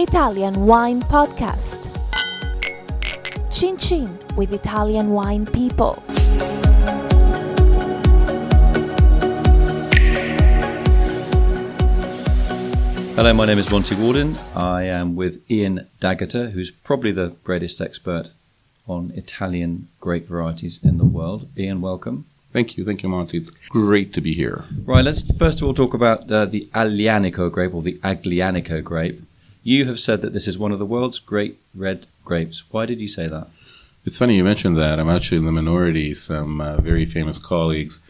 Italian Wine Podcast. Chin Chin with Italian wine people. Hello, my name is Monty Waldin. I am with Ian D'Agata, who's probably the greatest expert on Italian grape varieties in the world. Ian, welcome. Thank you, thank you, Monty. It's great to be here. Right, let's first of all talk about uh, the Aglianico grape or the Aglianico grape. You have said that this is one of the world's great red grapes. Why did you say that? It's funny you mentioned that. I'm actually in the minority. Some uh, very famous colleagues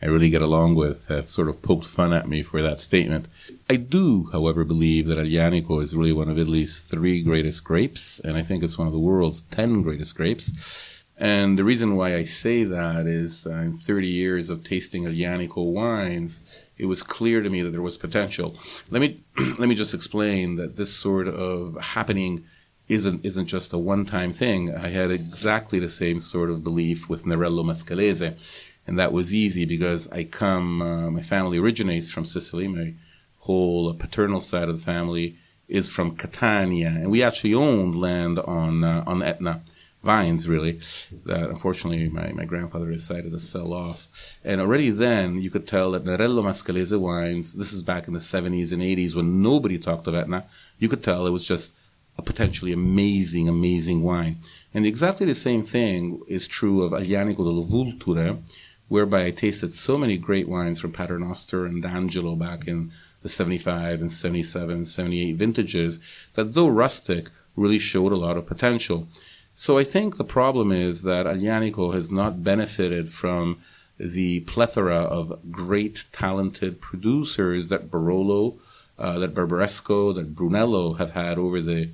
I really get along with have sort of poked fun at me for that statement. I do, however, believe that Aglianico is really one of Italy's three greatest grapes, and I think it's one of the world's ten greatest grapes. And the reason why I say that is uh, in 30 years of tasting Aglianico wines, it was clear to me that there was potential. Let me let me just explain that this sort of happening isn't isn't just a one-time thing. I had exactly the same sort of belief with Nerello Mascalese and that was easy because I come. Uh, my family originates from Sicily. My whole paternal side of the family is from Catania, and we actually owned land on uh, on Etna vines, really. That unfortunately my, my grandfather decided to sell off. And already then you could tell that Nerello Mascalese wines. This is back in the 70s and 80s when nobody talked of Etna. You could tell it was just a potentially amazing, amazing wine. And exactly the same thing is true of Aglianico delle Vulture, whereby I tasted so many great wines from Paternoster and D'Angelo back in the 75 and 77 and 78 vintages that, though rustic, really showed a lot of potential. So I think the problem is that Aglianico has not benefited from the plethora of great, talented producers that Barolo, uh, that Barbaresco, that Brunello have had over the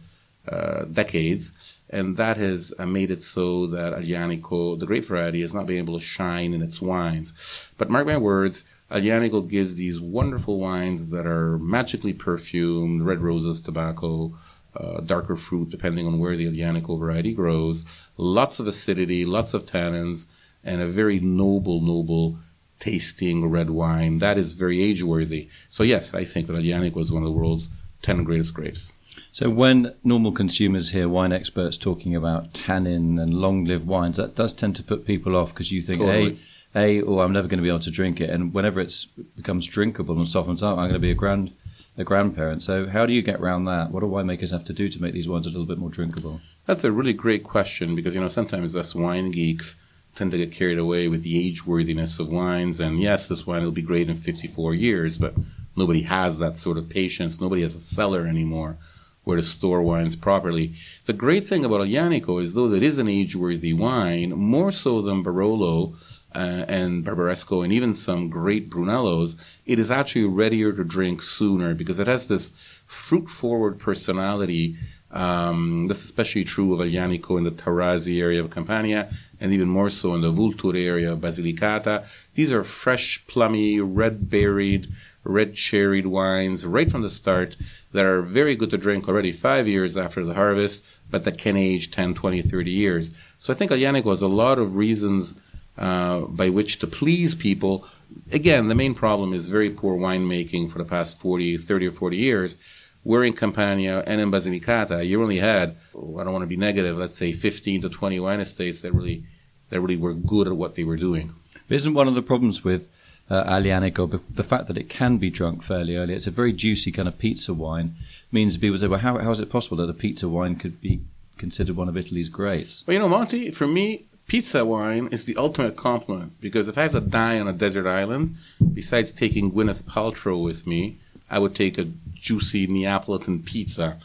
uh, decades and that has uh, made it so that Aglianico, the grape variety, has not been able to shine in its wines. But mark my words, Aglianico gives these wonderful wines that are magically perfumed, red roses, tobacco, uh, darker fruit, depending on where the Aglianico variety grows, lots of acidity, lots of tannins, and a very noble, noble tasting red wine. That is very age worthy. So, yes, I think that Aglianico was one of the world's 10 greatest grapes. So when normal consumers hear wine experts talking about tannin and long-lived wines, that does tend to put people off because you think, totally. a, a, oh, I'm never going to be able to drink it, and whenever it becomes drinkable and softens up, I'm going to be a grand a grandparent. So how do you get around that? What do winemakers have to do to make these wines a little bit more drinkable? That's a really great question because you know sometimes us wine geeks tend to get carried away with the age worthiness of wines, and yes, this wine will be great in 54 years, but nobody has that sort of patience. Nobody has a cellar anymore where to store wines properly. The great thing about Aglianico is, though it is an age-worthy wine, more so than Barolo uh, and Barbaresco and even some great Brunellos, it is actually readier to drink sooner because it has this fruit-forward personality. Um, that's especially true of Aglianico in the Taurasi area of Campania, and even more so in the Vulture area of Basilicata. These are fresh, plummy, red-berried, red cherried wines right from the start that are very good to drink already five years after the harvest, but that can age 10, 20, 30 years. So I think Aglianico has a lot of reasons uh, by which to please people. Again, the main problem is very poor winemaking for the past 40, 30 or 40 years. We're in Campania and in Basilicata. You only had, oh, I don't want to be negative, let's say 15 to 20 wine estates that really, that really were good at what they were doing. Isn't one of the problems with uh, Aglianico, but the fact that it can be drunk fairly early, it's a very juicy kind of pizza wine, means people say, well, how, how is it possible that a pizza wine could be considered one of Italy's greats? Well, you know, Monty, for me, pizza wine is the ultimate compliment because if I had to die on a desert island, besides taking Gwyneth Paltrow with me, I would take a juicy Neapolitan pizza.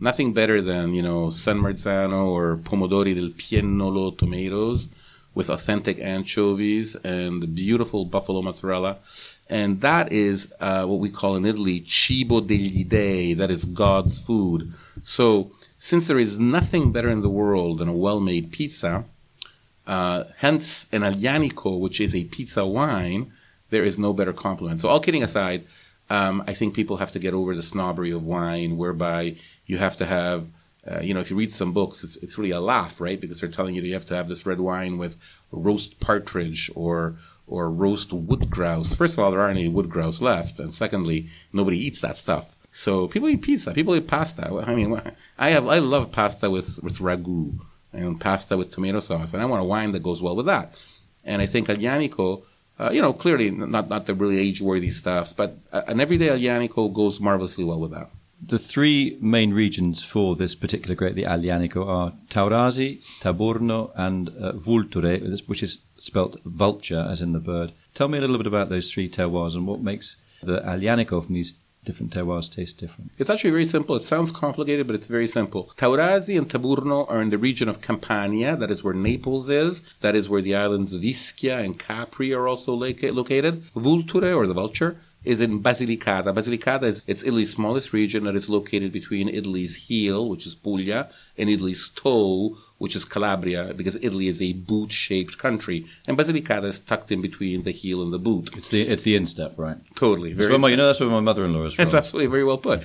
Nothing better than, you know, San Marzano or Pomodori del Piennolo tomatoes with authentic anchovies and beautiful buffalo mozzarella. And that is uh, what we call in Italy cibo degli dei, that is God's food. So, since there is nothing better in the world than a well made pizza, uh, hence an Aglianico, which is a pizza wine, there is no better compliment. So, all kidding aside, um, I think people have to get over the snobbery of wine, whereby you have to have uh, you know, if you read some books, it's, it's really a laugh, right? Because they're telling you that you have to have this red wine with roast partridge or or roast wood grouse. First of all, there aren't any wood grouse left, and secondly, nobody eats that stuff. So people eat pizza. People eat pasta. I mean, I have I love pasta with with ragu and pasta with tomato sauce, and I want a wine that goes well with that. And I think Aglianico, uh, you know, clearly not not the really age worthy stuff, but an everyday Aglianico goes marvelously well with that. The three main regions for this particular grape, the Aglianico, are Taurasi, Taburno, and uh, Vulture, which is spelt vulture, as in the bird. Tell me a little bit about those three terroirs and what makes the Aglianico from these different terroirs taste different? It's actually very simple. It sounds complicated, but it's very simple. Taurasi and Taburno are in the region of Campania. That is where Naples is. That is where the islands of Ischia and Capri are also located. Vulture, or the vulture, is in Basilicata. Basilicata is it's Italy's smallest region that is located between Italy's heel, which is Puglia, and Italy's toe, which is Calabria, because Italy is a boot-shaped country, and Basilicata is tucked in between the heel and the boot. It's the it's the instep, right? Totally. Very my, you know that's where my mother-in-law is from. That's absolutely very well put.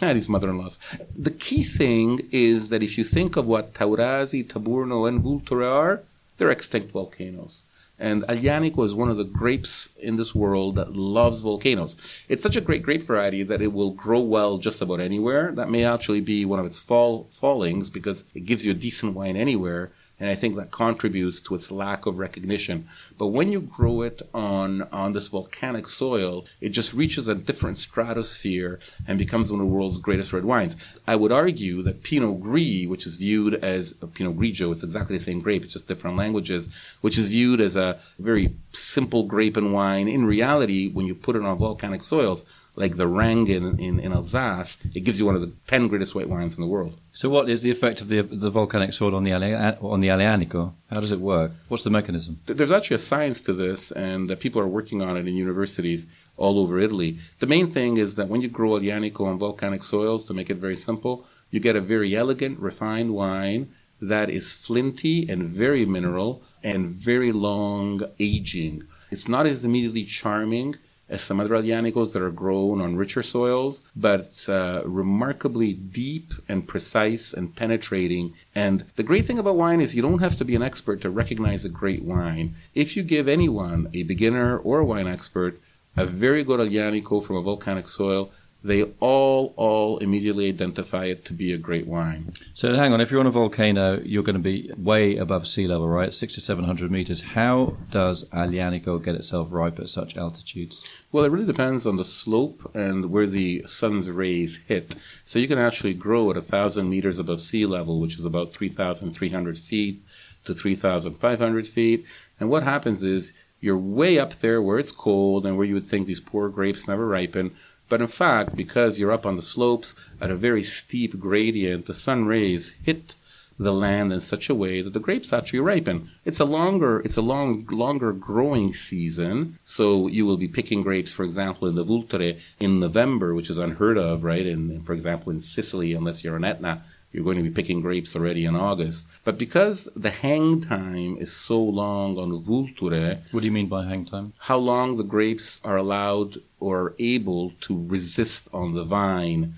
Ah, these mother-in-laws. The key thing is that if you think of what Taurasi, Taburno, and Vulture are, they're extinct volcanoes. And Aglianico is one of the grapes in this world that loves volcanoes. It's such a great grape variety that it will grow well just about anywhere. That may actually be one of its fall fallings because it gives you a decent wine anywhere and I think that contributes to its lack of recognition. But when you grow it on on this volcanic soil, it just reaches a different stratosphere and becomes one of the world's greatest red wines. I would argue that Pinot Gris, which is viewed as a Pinot Grigio, it's exactly the same grape, it's just different languages, which is viewed as a very simple grape and wine. In reality, when you put it on volcanic soils, like the Rang in, in, in, Alsace, it gives you one of the 10 greatest white wines in the world. So, what is the effect of the, the volcanic soil on the, on the Aglianico? How does it work? What's the mechanism? There's actually a science to this, and uh, people are working on it in universities all over Italy. The main thing is that when you grow Aglianico on volcanic soils, to make it very simple, you get a very elegant, refined wine that is flinty and very mineral and very long aging. It's not as immediately charming some other Aglianicos that are grown on richer soils, but it's uh, remarkably deep and precise and penetrating. And the great thing about wine is you don't have to be an expert to recognize a great wine. If you give anyone, a beginner or a wine expert, a very good Aglianico from a volcanic soil, they all all immediately identify it to be a great wine. So hang on, if you're on a volcano, you're going to be way above sea level, right? Six to seven hundred meters. How does Aglianico get itself ripe at such altitudes? Well, it really depends on the slope and where the sun's rays hit. So you can actually grow at a thousand meters above sea level, which is about three thousand three hundred feet to three thousand five hundred feet. And what happens is you're way up there where it's cold and where you would think these poor grapes never ripen but in fact, because you're up on the slopes at a very steep gradient, the sun rays hit the land in such a way that the grapes actually ripen. It's a longer, it's a long, longer growing season. So you will be picking grapes, for example, in the Vulture in November, which is unheard of, right? And for example, in Sicily, unless you're on Etna, you're going to be picking grapes already in August. But because the hang time is so long on Vulture. What do you mean by hang time? How long the grapes are allowed or able to resist on the vine.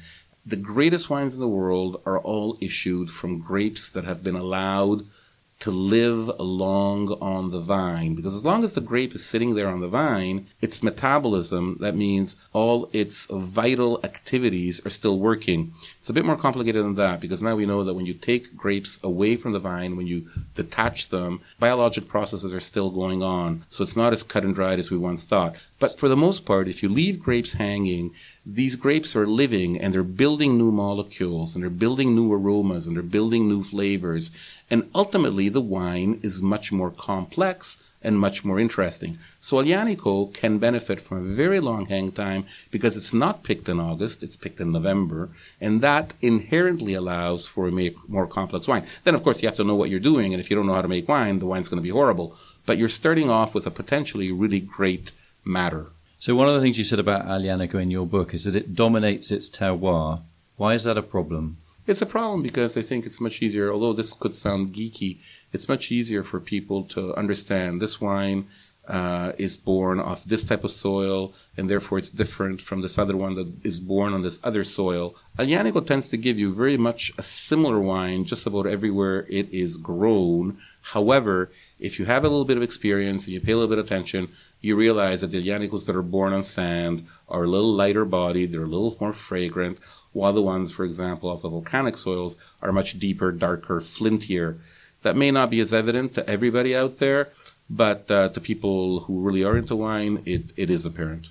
The greatest wines in the world are all issued from grapes that have been allowed to live long on the vine. Because as long as the grape is sitting there on the vine, its metabolism, that means all its vital activities are still working. It's a bit more complicated than that because now we know that when you take grapes away from the vine, when you detach them, biologic processes are still going on. So it's not as cut and dried as we once thought. But for the most part, if you leave grapes hanging, these grapes are living and they're building new molecules and they're building new aromas and they're building new flavors. And ultimately, the wine is much more complex and much more interesting. So Aglianico can benefit from a very long hang time because it's not picked in August, it's picked in November, and that inherently allows for a more complex wine. Then, of course, you have to know what you're doing, and if you don't know how to make wine, the wine's going to be horrible. But you're starting off with a potentially really great matter. So one of the things you said about Aglianico in your book is that it dominates its terroir. Why is that a problem? It's a problem because I think it's much easier, although this could sound geeky, it's much easier for people to understand this wine uh, is born off this type of soil, and therefore it's different from this other one that is born on this other soil. Aglianico tends to give you very much a similar wine just about everywhere it is grown. However, if you have a little bit of experience and you pay a little bit of attention, you realize that the Aglianicos that are born on sand are a little lighter bodied, they're a little more fragrant, while the ones, for example, off the volcanic soils are much deeper, darker, flintier. That may not be as evident to everybody out there, but uh, to people who really are into wine, it, it is apparent.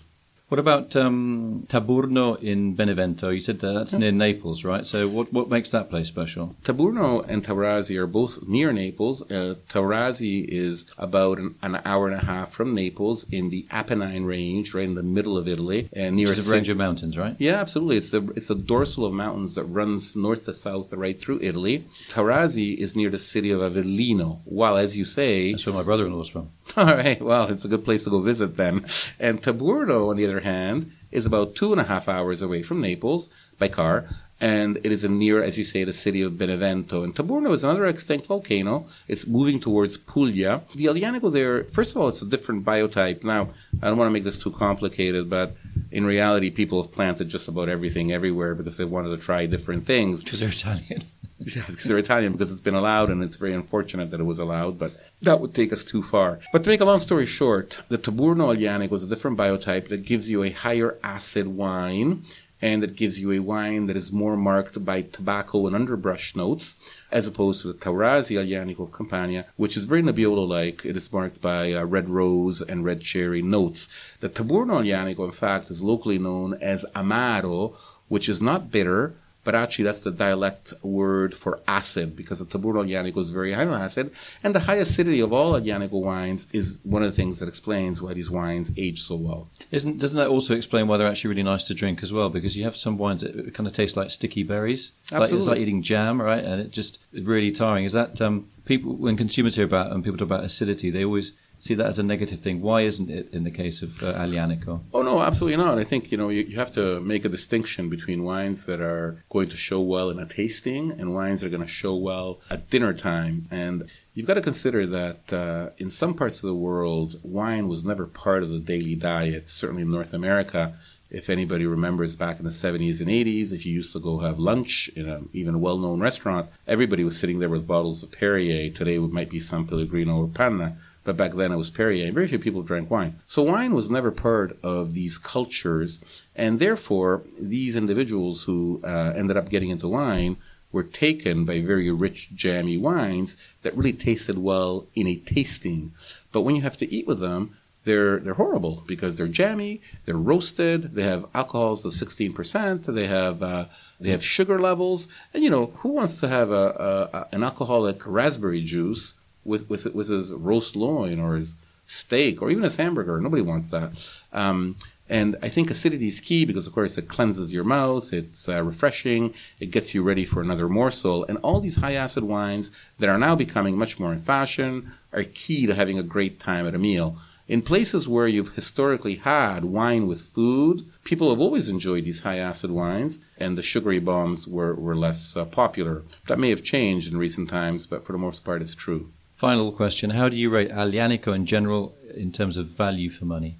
What about um, Taburno in Benevento? You said that that's near Naples, right? So what, what makes that place special? Taburno and Taurasi are both near Naples. Uh, Taurasi is about an, an, hour and a half from Naples in the Apennine range, right in the middle of Italy, and near a range of mountains, right? Yeah, absolutely. It's the it's a dorsal of mountains that runs north to south right through Italy. Taurasi is near the city of Avellino. While, as you say, that's where my brother-in-law is from. All right. Well, it's a good place to go visit then. And Taburno, on the other hand, is about two and a half hours away from Naples by car, and it is near, as you say, the city of Benevento. And Taburno is another extinct volcano. It's moving towards Puglia. The Aglianico there, first of all, it's a different biotype. Now, I don't want to make this too complicated, but in reality, people have planted just about everything everywhere because they wanted to try different things. Because they're Italian. yeah, because they're Italian, because it's been allowed, and it's very unfortunate that it was allowed, but that would take us too far. But to make a long story short, the Taburno Aglianico was a different biotype that gives you a higher acid wine and that gives you a wine that is more marked by tobacco and underbrush notes, as opposed to the Taurasi of Campania, which is very Nebbiolo-like. It is marked by uh, red rose and red cherry notes. The Taburno Aglianico, in fact, is locally known as Amaro, which is not bitter, but actually that's the dialect word for acid because the Taburno Aglianico is very high on acid, and the high acidity of all Aglianico wines is one of the things that explains why these wines age so well. Isn't doesn't that also explain why they're actually really nice to drink as well? Because you have some wines that kind of taste like sticky berries, Absolutely. like it's like eating jam, right? And it just really tiring. Is that um, people when consumers hear about and people talk about acidity, they always see that as a negative thing. Why isn't it in the case of uh, Aglianico? Oh no, absolutely not. I think you know you, you, have to make a distinction between wines that are going to show well in a tasting and wines that are going to show well at dinner time. And you've got to consider that uh, in some parts of the world, wine was never part of the daily diet. Certainly in North America. If anybody remembers back in the 70s and 80s, if you used to go have lunch in a, even a well known restaurant, everybody was sitting there with bottles of Perrier. Today it might be San Pellegrino or Panna but back then it was Perrier. And very few people drank wine. So wine was never part of these cultures, and therefore these individuals who uh, ended up getting into wine were taken by very rich, jammy wines that really tasted well in a tasting. But when you have to eat with them, they're they're horrible because they're jammy, they're roasted, they have alcohols of sixteen percent, they have uh, they have sugar levels, and you know who wants to have a, a, an alcoholic raspberry juice with with with his roast loin or his steak or even his hamburger. Nobody wants that. Um, and I think acidity is key because, of course, it cleanses your mouth, it's uh, refreshing, it gets you ready for another morsel. And all these high acid wines that are now becoming much more in fashion are key to having a great time at a meal. In places where you've historically had wine with food, people have always enjoyed these high acid wines, and the sugary bombs were, were less uh, popular. That may have changed in recent times, but for the most part, it's true. Final question How do you rate Aglianico in general in terms of value for money?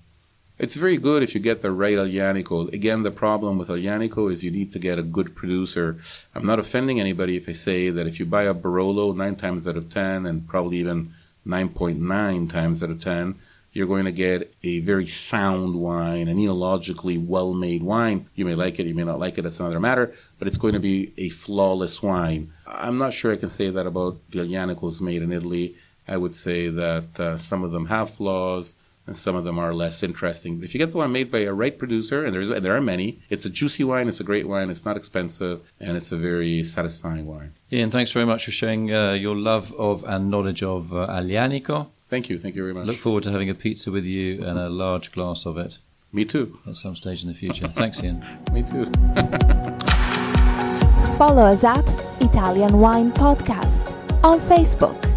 It's very good if you get the right Aglianico. Again, the problem with Aglianico is you need to get a good producer. I'm not offending anybody if I say that if you buy a Barolo nine times out of ten, and probably even 9.9 times out of 10, you're going to get a very sound wine, an enologically well made wine. You may like it, you may not like it, that's another matter, but it's going to be a flawless wine. I'm not sure I can say that about the Aglianicos made in Italy. I would say that uh, some of them have flaws and some of them are less interesting. But if you get the one made by a right producer, and there's there are many, it's a juicy wine, it's a great wine, it's not expensive, and it's a very satisfying wine. Ian, thanks very much for sharing uh, your love of and knowledge of uh, Aglianico. Thank you. Thank you very much. Look forward to having a pizza with you and a large glass of it. Me too. At some stage in the future. Thanks, Ian. Me too. Follow us at Italian Wine Podcast on Facebook.